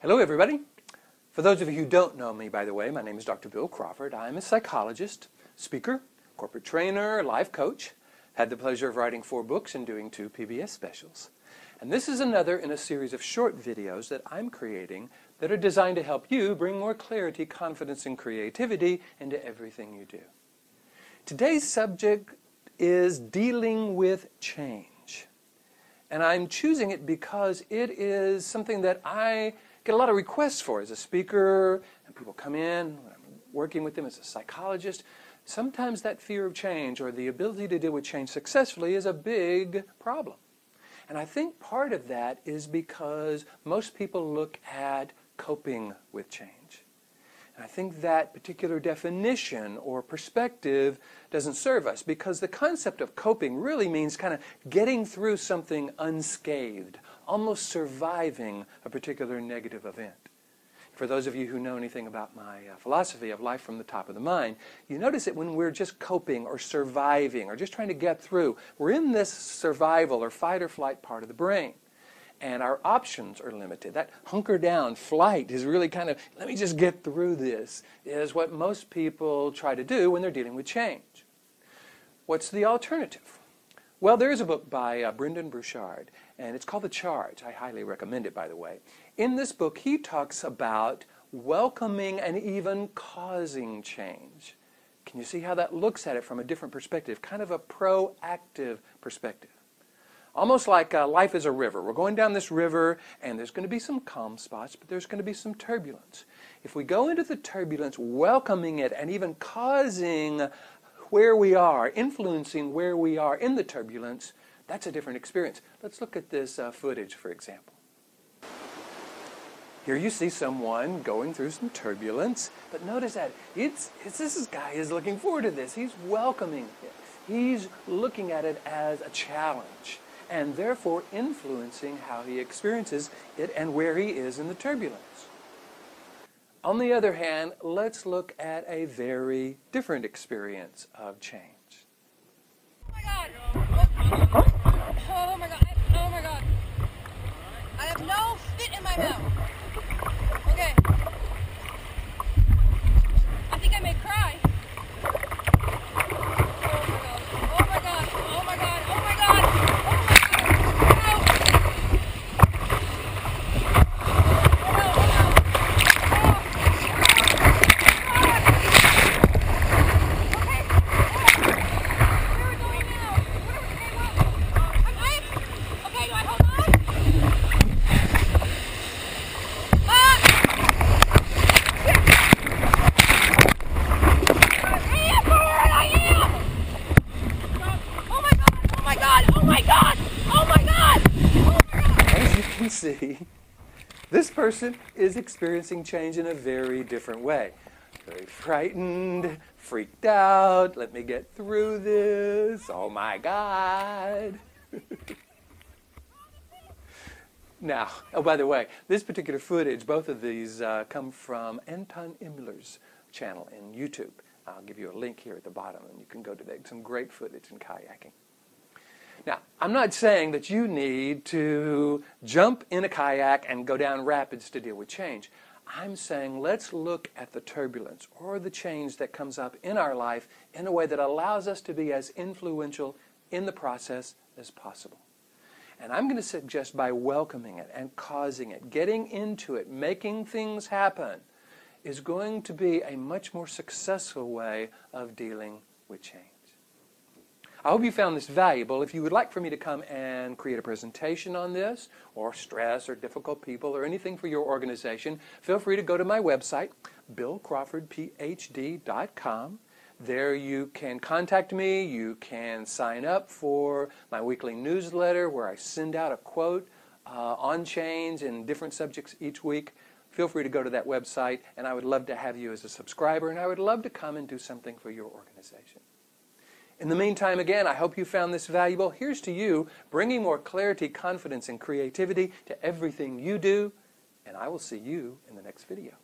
Hello, everybody. For those of you who don't know me, by the way, my name is Dr. Bill Crawford. I'm a psychologist, speaker, corporate trainer, life coach. Had the pleasure of writing four books and doing two PBS specials. And this is another in a series of short videos that I'm creating that are designed to help you bring more clarity, confidence, and creativity into everything you do. Today's subject is dealing with change. And I'm choosing it because it is something that I get a lot of requests for as a speaker, and people come in when I'm working with them as a psychologist. Sometimes that fear of change or the ability to deal with change successfully is a big problem. And I think part of that is because most people look at coping with change. And I think that particular definition or perspective doesn't serve us because the concept of coping really means kind of getting through something unscathed, almost surviving a particular negative event. For those of you who know anything about my uh, philosophy of life from the top of the mind, you notice that when we're just coping or surviving or just trying to get through, we're in this survival or fight or flight part of the brain and our options are limited. That hunker down flight is really kind of, let me just get through this, is what most people try to do when they're dealing with change. What's the alternative? Well, there is a book by uh, Brendon Burchard, and it's called The Charge. I highly recommend it, by the way. In this book, he talks about welcoming and even causing change. Can you see how that looks at it from a different perspective, kind of a proactive perspective? Almost like uh, life is a river. We're going down this river, and there's going to be some calm spots, but there's going to be some turbulence. If we go into the turbulence, welcoming it, and even causing where we are, influencing where we are in the turbulence, that's a different experience. Let's look at this uh, footage, for example. Here you see someone going through some turbulence, but notice that it's, it's, this guy is looking forward to this. He's welcoming it. He's looking at it as a challenge and therefore influencing how he experiences it and where he is in the turbulence. On the other hand, let's look at a very different experience of change. Oh my god! Oh, my god! Oh my god! I have no fit in my mouth. Okay. I think I may cry. See, this person is experiencing change in a very different way. Very frightened, freaked out, let me get through this, oh my God. now, oh, by the way, this particular footage, both of these uh, come from Anton Immler's channel in YouTube. I'll give you a link here at the bottom, and you can go to that. Some great footage in kayaking. Now, I'm not saying that you need to jump in a kayak and go down rapids to deal with change. I'm saying let's look at the turbulence or the change that comes up in our life in a way that allows us to be as influential in the process as possible. And I'm going to suggest by welcoming it and causing it, getting into it, making things happen, is going to be a much more successful way of dealing with change. I hope you found this valuable. If you would like for me to come and create a presentation on this, or stress, or difficult people, or anything for your organization, feel free to go to my website, billcrawfordphd.com. There you can contact me. You can sign up for my weekly newsletter where I send out a quote uh, on change and different subjects each week. Feel free to go to that website, and I would love to have you as a subscriber, and I would love to come and do something for your organization. In the meantime, again, I hope you found this valuable. Here's to you, bringing more clarity, confidence, and creativity to everything you do, and I will see you in the next video.